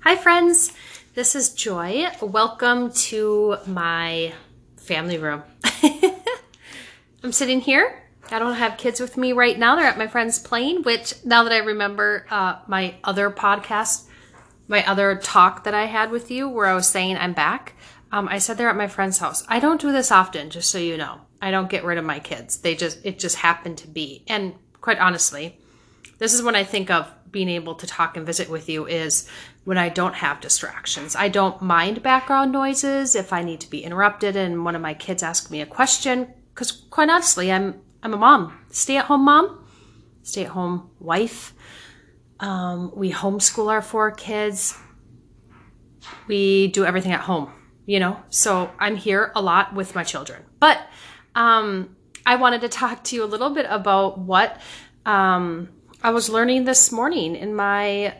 Hi, friends. This is Joy. Welcome to my family room. I'm sitting here. I don't have kids with me right now. They're at my friend's playing, which now that I remember uh, my other podcast, my other talk that I had with you where I was saying I'm back, um, I said they're at my friend's house. I don't do this often, just so you know. I don't get rid of my kids. They just, it just happened to be. And quite honestly, this is when I think of being able to talk and visit with you is when I don't have distractions. I don't mind background noises if I need to be interrupted and one of my kids asks me a question because quite honestly, I'm I'm a mom, stay-at-home mom, stay-at-home wife. Um, we homeschool our four kids. We do everything at home, you know. So I'm here a lot with my children. But um, I wanted to talk to you a little bit about what um, I was learning this morning in my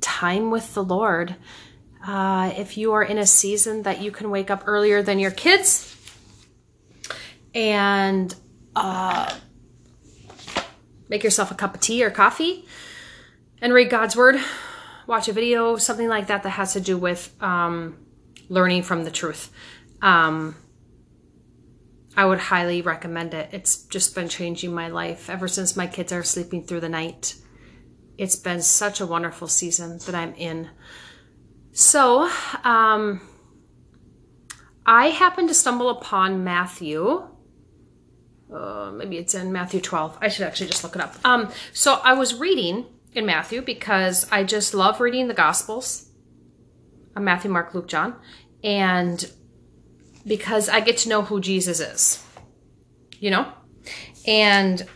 time with the Lord. Uh, if you are in a season that you can wake up earlier than your kids and uh, make yourself a cup of tea or coffee and read God's Word, watch a video, something like that that has to do with um, learning from the truth. Um, I would highly recommend it. It's just been changing my life ever since my kids are sleeping through the night. It's been such a wonderful season that I'm in. So, um, I happened to stumble upon Matthew. Uh, maybe it's in Matthew 12. I should actually just look it up. Um, so I was reading in Matthew because I just love reading the Gospels. Uh, Matthew, Mark, Luke, John. And because I get to know who Jesus is, you know? And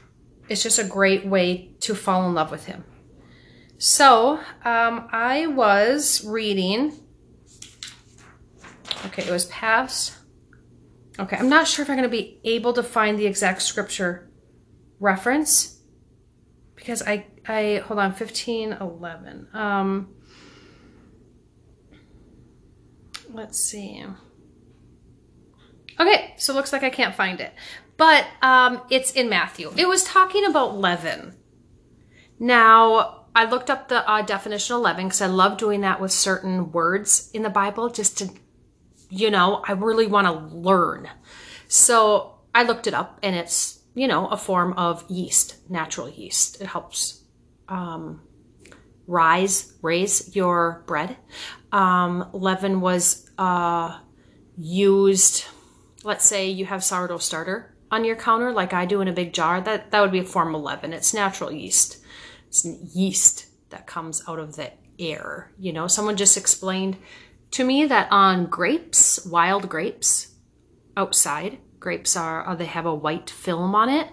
it's just a great way to fall in love with him. So um, I was reading, okay, it was past. Okay, I'm not sure if I'm going to be able to find the exact scripture reference because I, I hold on, 1511. Um, let's see. Okay, so it looks like I can't find it. But um, it's in Matthew. It was talking about leaven. Now, I looked up the uh, definition of leaven because I love doing that with certain words in the Bible just to, you know, I really want to learn. So I looked it up and it's, you know, a form of yeast, natural yeast. It helps um, rise, raise your bread. Um, leaven was uh, used let's say you have sourdough starter on your counter like I do in a big jar, that, that would be a form of leaven. It's natural yeast. It's yeast that comes out of the air. You know, someone just explained to me that on grapes, wild grapes, outside, grapes are, uh, they have a white film on it.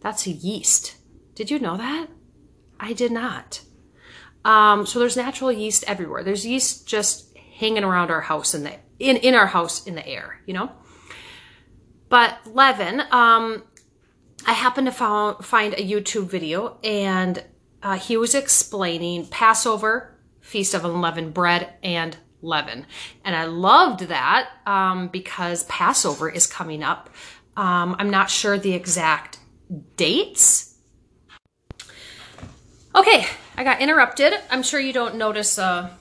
That's a yeast. Did you know that? I did not. Um, so there's natural yeast everywhere. There's yeast just hanging around our house in the in in our house in the air, you know. But leaven, um, I happened to found, find a YouTube video and uh, he was explaining Passover, Feast of Unleavened Bread, and leaven. And I loved that um, because Passover is coming up. Um, I'm not sure the exact dates. Okay, I got interrupted. I'm sure you don't notice a,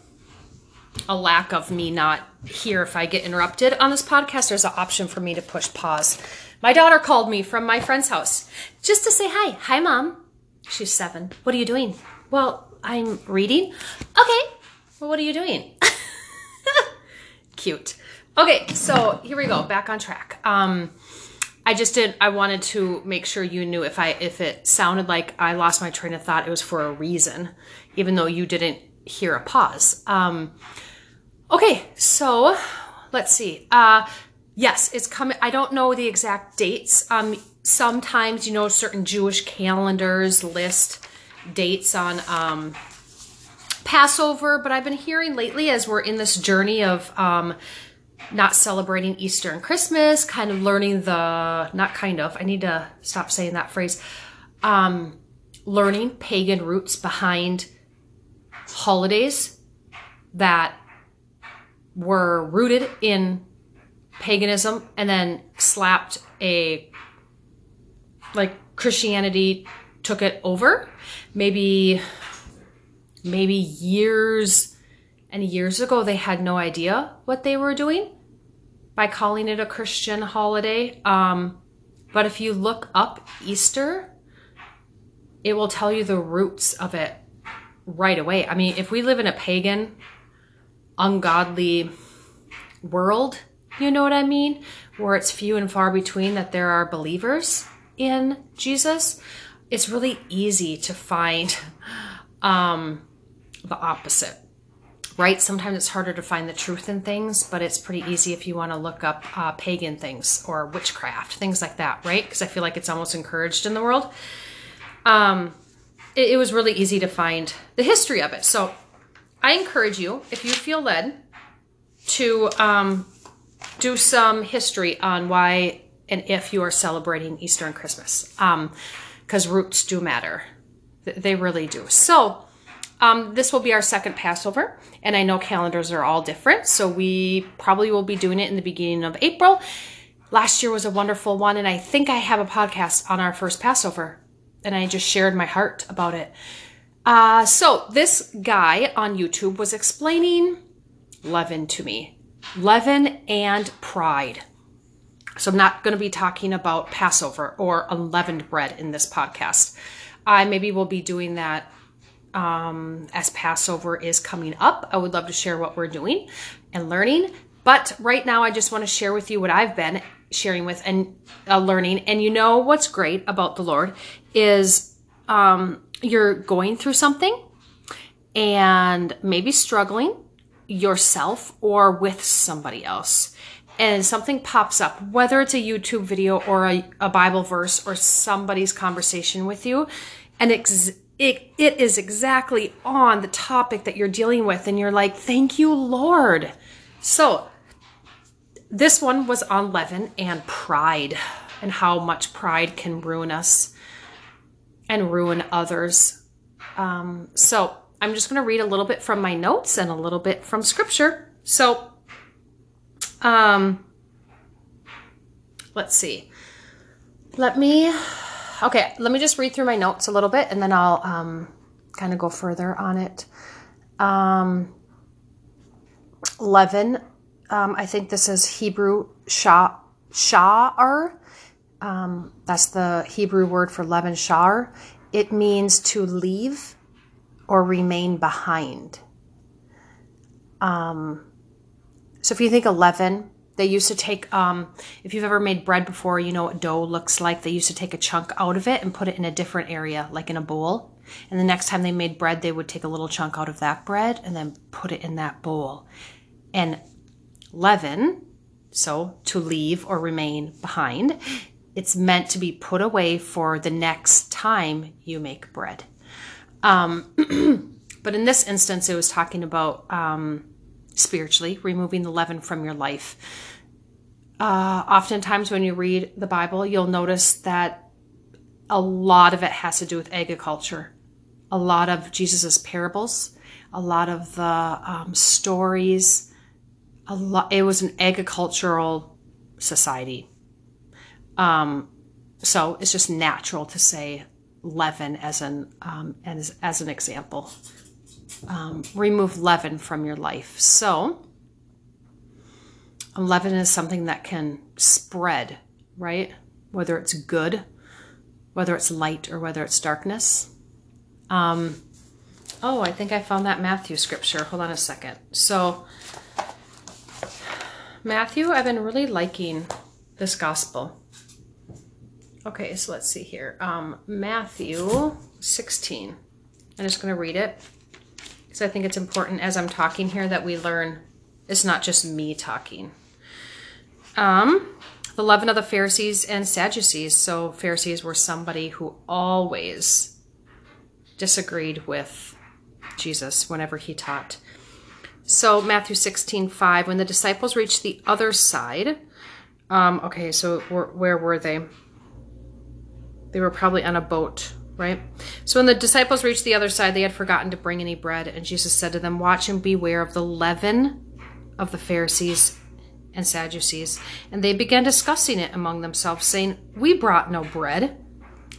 a lack of me not here if I get interrupted. On this podcast, there's an option for me to push pause. My daughter called me from my friend's house just to say hi. Hi, mom. She's seven. What are you doing? Well, I'm reading. Okay. Well, what are you doing? Cute. Okay, so here we go. Back on track. Um, I just did. I wanted to make sure you knew if I if it sounded like I lost my train of thought, it was for a reason, even though you didn't hear a pause. Um, Okay, so let's see. Uh, yes, it's coming. I don't know the exact dates. Um, sometimes, you know, certain Jewish calendars list dates on um, Passover, but I've been hearing lately as we're in this journey of um, not celebrating Easter and Christmas, kind of learning the, not kind of, I need to stop saying that phrase, um, learning pagan roots behind holidays that were rooted in paganism and then slapped a like Christianity took it over. Maybe maybe years and years ago, they had no idea what they were doing by calling it a Christian holiday. Um, but if you look up Easter, it will tell you the roots of it right away. I mean, if we live in a pagan, ungodly world, you know what I mean? Where it's few and far between that there are believers in Jesus, it's really easy to find um, the opposite, right? Sometimes it's harder to find the truth in things, but it's pretty easy if you want to look up uh, pagan things or witchcraft, things like that, right? Because I feel like it's almost encouraged in the world. Um, it, it was really easy to find the history of it. So I encourage you, if you feel led, to um, do some history on why and if you are celebrating Easter and Christmas, because um, roots do matter. They really do. So, um, this will be our second Passover, and I know calendars are all different, so we probably will be doing it in the beginning of April. Last year was a wonderful one, and I think I have a podcast on our first Passover, and I just shared my heart about it. Uh, so, this guy on YouTube was explaining leaven to me leaven and pride. So I'm not going to be talking about Passover or unleavened bread in this podcast. I maybe will be doing that um, as Passover is coming up. I would love to share what we're doing and learning. But right now, I just want to share with you what I've been sharing with and uh, learning. And you know what's great about the Lord is um, you're going through something and maybe struggling yourself or with somebody else. And something pops up, whether it's a YouTube video or a, a Bible verse or somebody's conversation with you, and ex- it, it is exactly on the topic that you're dealing with, and you're like, thank you, Lord. So, this one was on leaven and pride, and how much pride can ruin us and ruin others. Um, so, I'm just going to read a little bit from my notes and a little bit from scripture. So, um, let's see. Let me, okay, let me just read through my notes a little bit and then I'll um, kind of go further on it. Um, leaven, um, I think this is Hebrew sha'ar. Um, that's the Hebrew word for leaven shar. It means to leave or remain behind. Um, so if you think leaven, they used to take, um, if you've ever made bread before, you know what dough looks like. They used to take a chunk out of it and put it in a different area, like in a bowl. And the next time they made bread, they would take a little chunk out of that bread and then put it in that bowl. And leaven, so to leave or remain behind, it's meant to be put away for the next time you make bread. Um, but in this instance, it was talking about um, spiritually, removing the leaven from your life. Uh, oftentimes, when you read the Bible, you'll notice that a lot of it has to do with agriculture. A lot of Jesus's parables, a lot of the um, stories. A lot. It was an agricultural society. Um, so it's just natural to say leaven as an um, as, as an example um, remove leaven from your life. So, leaven is something that can spread, right? Whether it's good, whether it's light, or whether it's darkness. Um, oh, I think I found that Matthew scripture. Hold on a second. So, Matthew, I've been really liking this gospel. Okay, so let's see here. Um, Matthew 16. I'm just going to read it because I think it's important as I'm talking here that we learn it's not just me talking. Um, the leaven of the Pharisees and Sadducees. So Pharisees were somebody who always disagreed with Jesus whenever he taught. So Matthew 16, 5, when the disciples reached the other side, um, okay, so where, where were they? They were probably on a boat right? So when the disciples reached the other side, they had forgotten to bring any bread. And Jesus said to them, Watch and beware of the leaven of the Pharisees and Sadducees. And they began discussing it among themselves, saying, We brought no bread.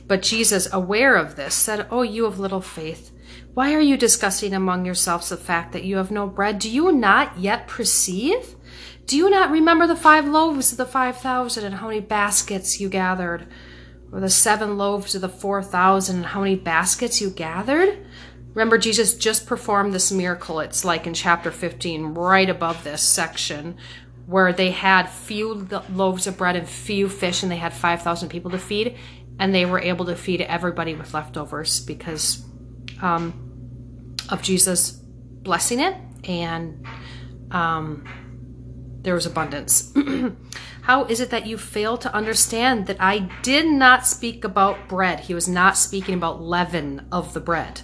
But Jesus, aware of this, said, Oh, you of little faith, Why are you discussing among yourselves the fact that you have no bread? Do you not yet perceive? Do you not remember the five loaves of the five thousand and how many baskets you gathered? Or the seven loaves of the four thousand and how many baskets you gathered? Remember, Jesus just performed this miracle. It's like in chapter 15, right above this section, where they had few loaves of bread and few fish, and they had 5,000 people to feed, and they were able to feed everybody with leftovers because um, of Jesus blessing it, and um, there was abundance. How is it that you fail to understand that I did not speak about bread? He was not speaking about leaven of the bread.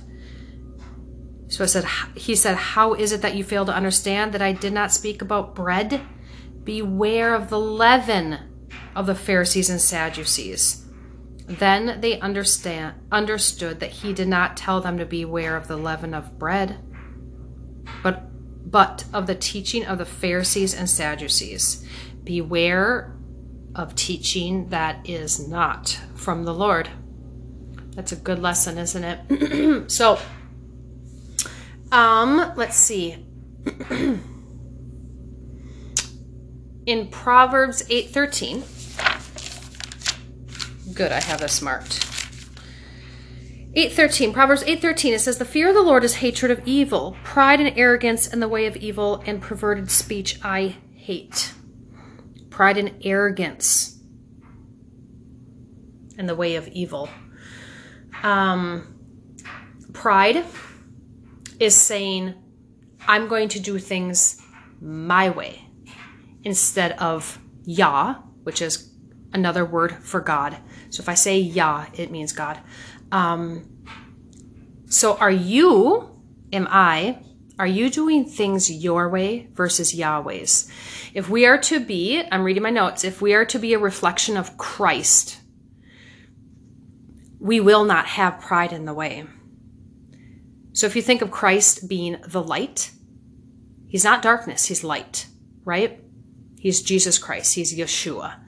So I said, he said, How is it that you fail to understand that I did not speak about bread? Beware of the leaven of the Pharisees and Sadducees. Then they understand understood that he did not tell them to beware of the leaven of bread, but but of the teaching of the Pharisees and Sadducees. Beware of teaching that is not from the Lord. That's a good lesson, isn't it? so, um, let's see. In Proverbs 8:13, good, I have this marked. 8:13 Proverbs 8:13 it says the fear of the Lord is hatred of evil. Pride and arrogance and the way of evil and perverted speech I hate. Pride and arrogance and the way of evil. Um, pride is saying I'm going to do things my way instead of Yah which is another word for God so if I say Yah it means God um, so are you, am I, are you doing things your way versus Yahweh's? If we are to be, I'm reading my notes, if we are to be a reflection of Christ, we will not have pride in the way. So if you think of Christ being the light, he's not darkness, he's light, right? He's Jesus Christ, he's Yeshua.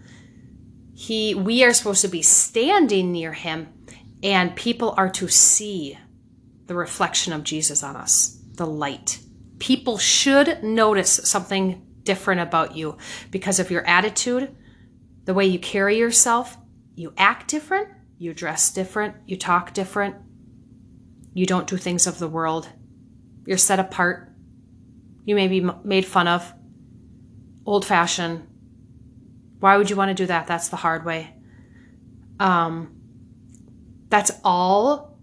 He we are supposed to be standing near him and people are to see the reflection of Jesus on us, the light. People should notice something different about you because of your attitude, the way you carry yourself. You act different, you dress different, you talk different, you don't do things of the world. You're set apart. You may be made fun of, old fashioned. Why would you want to do that? That's the hard way. Um, that's all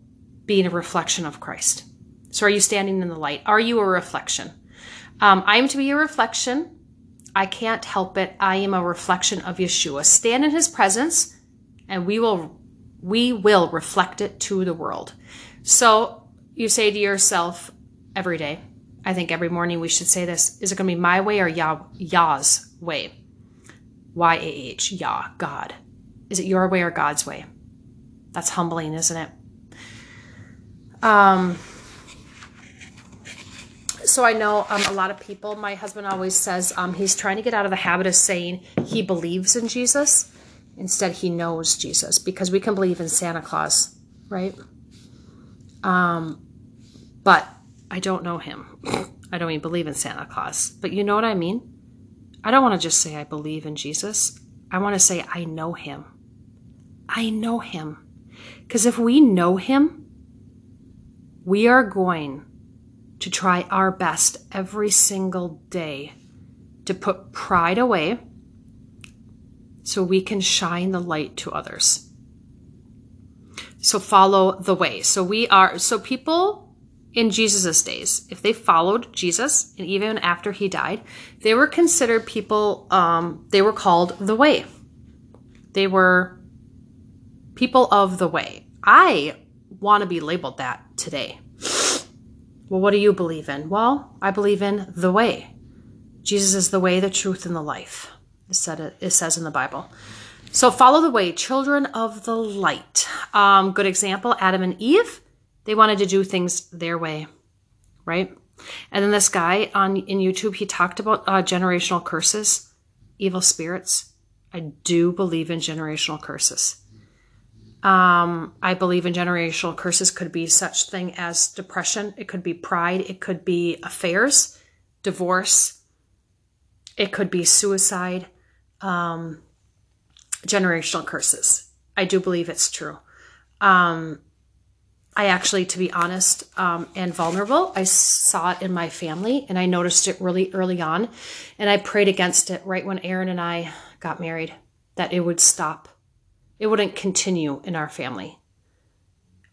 being a reflection of Christ. So are you standing in the light? Are you a reflection? Um, I am to be a reflection. I can't help it. I am a reflection of Yeshua. Stand in his presence and we will we will reflect it to the world. So you say to yourself every day, I think every morning we should say this, is it going to be my way or Yah, Yah's way? Y-A-H, Yah, God. Is it your way or God's way? That's humbling, isn't it? Um, so I know um, a lot of people, my husband always says um, he's trying to get out of the habit of saying he believes in Jesus. Instead, he knows Jesus because we can believe in Santa Claus, right? Um, but I don't know him. I don't even believe in Santa Claus. But you know what I mean? I don't want to just say I believe in Jesus. I want to say I know him. I know him. Because if we know Him, we are going to try our best every single day to put pride away so we can shine the light to others. So follow the way. So we are, so people in Jesus' days, if they followed Jesus, and even after he died, they were considered people, um, they were called the way. They were people of the way. I want to be labeled that today. Well, what do you believe in? Well, I believe in the way. Jesus is the way, the truth, and the life. It, said, it says in the Bible. So follow the way, children of the light. Um, good example Adam and Eve, they wanted to do things their way, right? And then this guy on in YouTube, he talked about uh, generational curses, evil spirits. I do believe in generational curses. Um, I believe in generational curses could be such thing as depression. It could be pride. It could be affairs, divorce. It could be suicide. Um, generational curses. I do believe it's true. Um, I actually, to be honest um, and vulnerable, I saw it in my family and I noticed it really early on. And I prayed against it right when Aaron and I got married that it would stop. It wouldn't continue in our family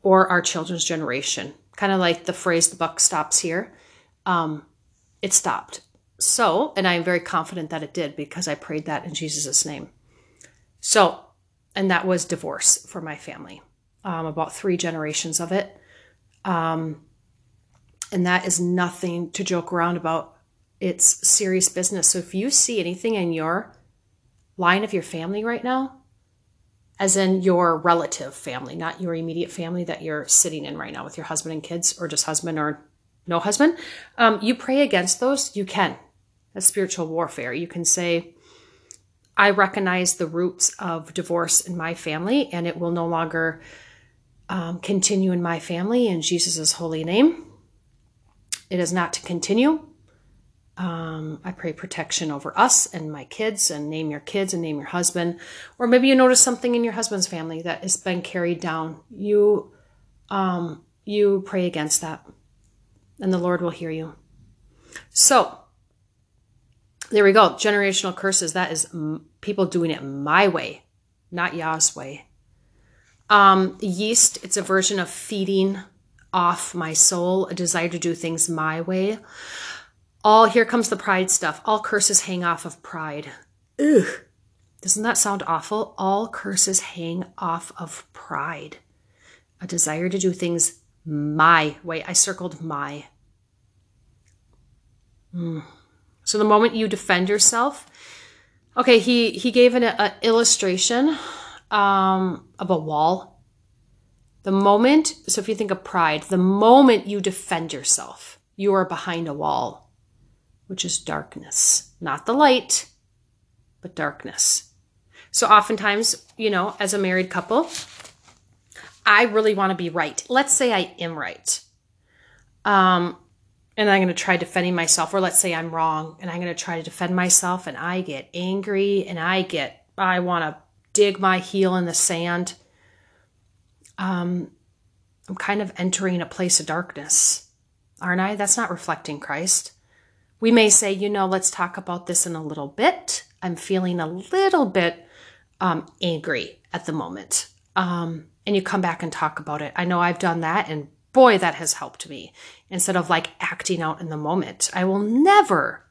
or our children's generation. Kind of like the phrase, the buck stops here. Um, it stopped. So, and I'm very confident that it did because I prayed that in Jesus' name. So, and that was divorce for my family um, about three generations of it. Um, and that is nothing to joke around about. It's serious business. So if you see anything in your line of your family right now, as in your relative family, not your immediate family that you're sitting in right now with your husband and kids, or just husband or no husband, um, you pray against those. You can. That's spiritual warfare. You can say, I recognize the roots of divorce in my family, and it will no longer um, continue in my family in Jesus' holy name. It is not to continue. Um, I pray protection over us and my kids, and name your kids and name your husband. Or maybe you notice something in your husband's family that has been carried down. You, um, you pray against that, and the Lord will hear you. So, there we go. Generational curses. That is people doing it my way, not Yah's way. Um, yeast, it's a version of feeding off my soul, a desire to do things my way. All here comes the pride stuff. All curses hang off of pride. Ugh. Doesn't that sound awful? All curses hang off of pride. A desire to do things my way. I circled my. Mm. So the moment you defend yourself, okay, he he gave an a illustration um, of a wall. The moment, so if you think of pride, the moment you defend yourself, you are behind a wall, which is darkness, not the light, but darkness. So oftentimes, you know, as a married couple, I really want to be right. Let's say I am right. Um, and I'm going to try defending myself, or let's say I'm wrong and I'm going to try to defend myself and I get angry and I get, I want to dig my heel in the sand, um, I'm kind of entering a place of darkness, aren't I? That's not reflecting Christ. We may say, you know, let's talk about this in a little bit. I'm feeling a little bit um, angry at the moment. Um, and you come back and talk about it. I know I've done that, and boy, that has helped me instead of like acting out in the moment. I will never,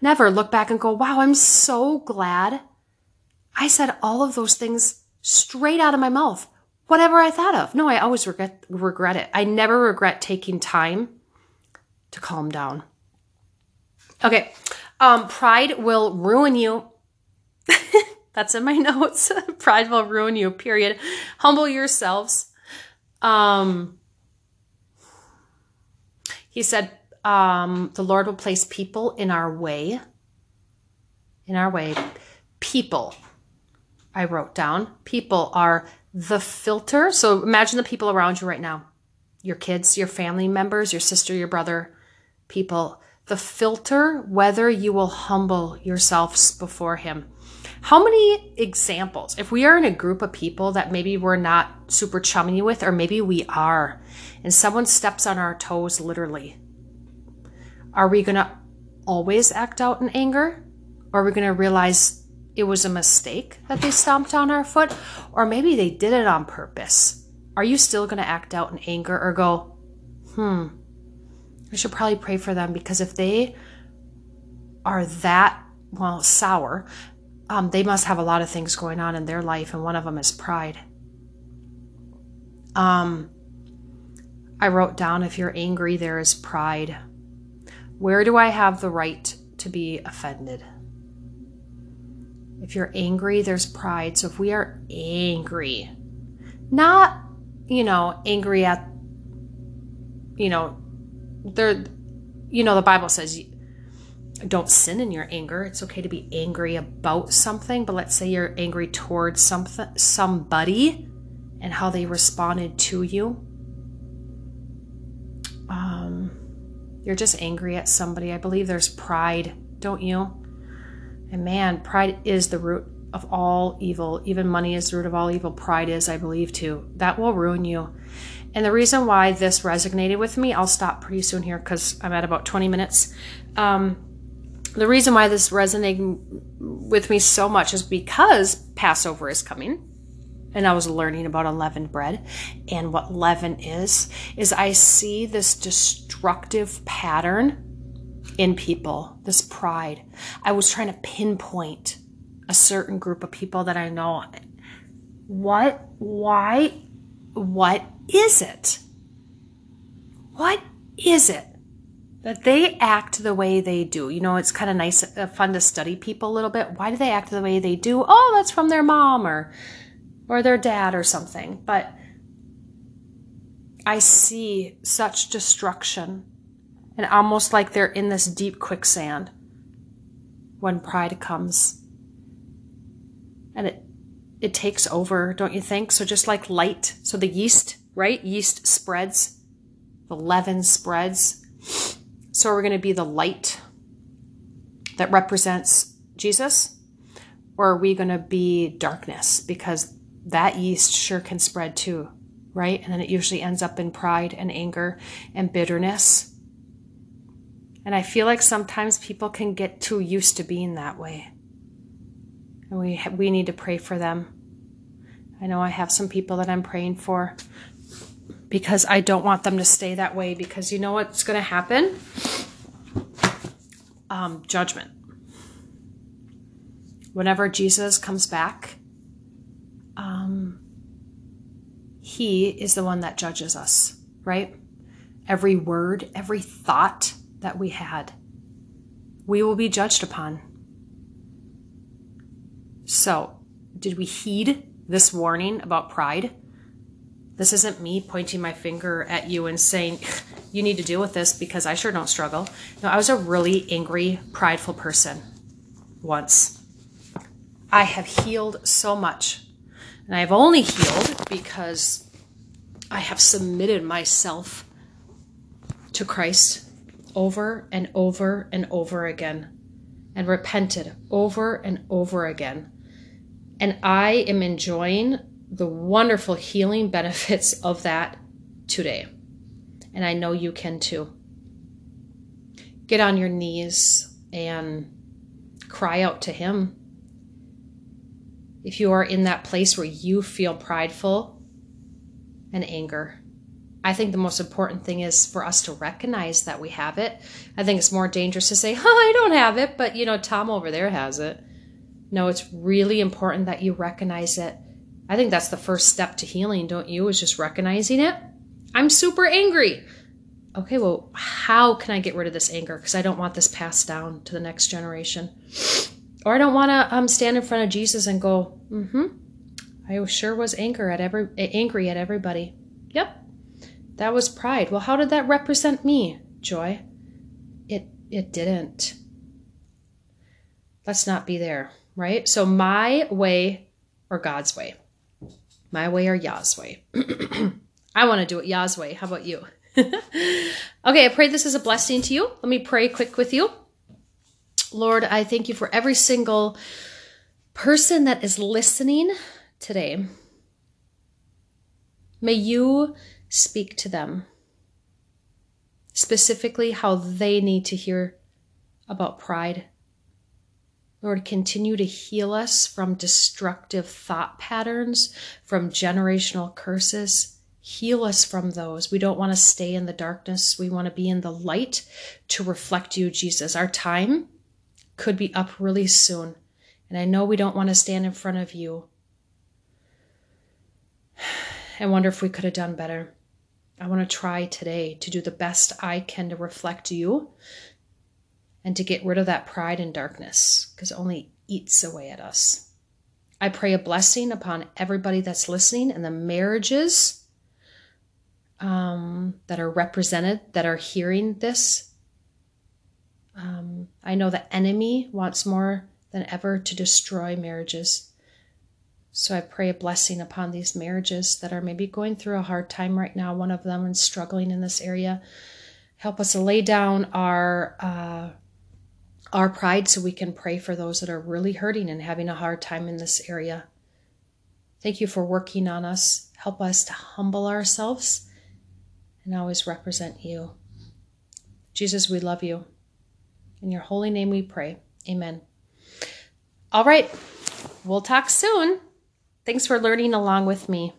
never look back and go, wow, I'm so glad I said all of those things straight out of my mouth, whatever I thought of. No, I always regret regret it. I never regret taking time to calm down. Okay, um, pride will ruin you. That's in my notes. pride will ruin you. Period. Humble yourselves. Um, he said, um, the Lord will place people in our way. In our way, people I wrote down. People are the filter. So imagine the people around you right now your kids, your family members, your sister, your brother, people. The filter whether you will humble yourselves before Him. How many examples, if we are in a group of people that maybe we're not super chummy with, or maybe we are, and someone steps on our toes literally, are we going to always act out in anger? Or are we going to realize it was a mistake that they stomped on our foot, or maybe they did it on purpose. Are you still going to act out in anger or go, hmm, I should probably pray for them because if they are that, well, sour, um, they must have a lot of things going on in their life, and one of them is pride. Um, I wrote down if you're angry, there is pride. Where do I have the right to be offended? If you're angry, there's pride. So if we are angry, not, you know, angry at, you know, there, you know, the Bible says don't sin in your anger. It's okay to be angry about something, but let's say you're angry towards something somebody and how they responded to you. Um you're just angry at somebody. I believe there's pride, don't you? And man, pride is the root of all evil. Even money is the root of all evil. Pride is, I believe, too. That will ruin you. And the reason why this resonated with me, I'll stop pretty soon here because I'm at about 20 minutes. Um, the reason why this resonated with me so much is because Passover is coming. And I was learning about unleavened bread and what leaven is, is I see this destructive pattern in people, this pride. I was trying to pinpoint a certain group of people that I know. What, why, what is it? What is it that they act the way they do? You know, it's kind of nice, uh, fun to study people a little bit. Why do they act the way they do? Oh, that's from their mom or, or their dad or something. But I see such destruction and almost like they're in this deep quicksand when pride comes. And it it takes over, don't you think? So just like light, so the yeast, right? Yeast spreads, the leaven spreads. So we're going to be the light that represents Jesus, or are we going to be darkness because that yeast sure can spread too, right? And then it usually ends up in pride and anger and bitterness. And I feel like sometimes people can get too used to being that way. And we, we need to pray for them. I know I have some people that I'm praying for because I don't want them to stay that way because you know what's going to happen? Um, judgment. Whenever Jesus comes back, um, he is the one that judges us, right? Every word, every thought that we had, we will be judged upon. So, did we heed this warning about pride? This isn't me pointing my finger at you and saying, you need to deal with this because I sure don't struggle. No, I was a really angry, prideful person once. I have healed so much. And I have only healed because I have submitted myself to Christ over and over and over again and repented over and over again. And I am enjoying the wonderful healing benefits of that today. And I know you can too. Get on your knees and cry out to Him. If you are in that place where you feel prideful and anger, I think the most important thing is for us to recognize that we have it. I think it's more dangerous to say, oh, I don't have it, but you know, Tom over there has it. No, it's really important that you recognize it. I think that's the first step to healing, don't you? Is just recognizing it. I'm super angry. Okay, well, how can I get rid of this anger? Because I don't want this passed down to the next generation. Or I don't want to um, stand in front of Jesus and go, mm-hmm, I sure was anger at every, angry at everybody. Yep, that was pride. Well, how did that represent me, Joy? It, it didn't. Let's not be there right? So my way or God's way. My way or Yah's way. I want to do it Yah's way. How about you? okay, I pray this is a blessing to you. Let me pray quick with you. Lord, I thank you for every single person that is listening today. May you speak to them, specifically how they need to hear about pride Lord, continue to heal us from destructive thought patterns, from generational curses. Heal us from those. We don't want to stay in the darkness. We want to be in the light to reflect you, Jesus. Our time could be up really soon. And I know we don't want to stand in front of you. I wonder if we could have done better. I want to try today to do the best I can to reflect you and to get rid of that pride and darkness because only eats away at us. I pray a blessing upon everybody that's listening and the marriages um, that are represented, that are hearing this. Um, I know the enemy wants more than ever to destroy marriages. So I pray a blessing upon these marriages that are maybe going through a hard time right now. One of them is struggling in this area. Help us to lay down our uh, our pride so we can pray for those that are really hurting and having a hard time in this area. Thank you for working on us. Help us to humble ourselves and always represent you. Jesus, we love you. In your holy name we pray. Amen. All right. We'll talk soon. Thanks for learning along with me.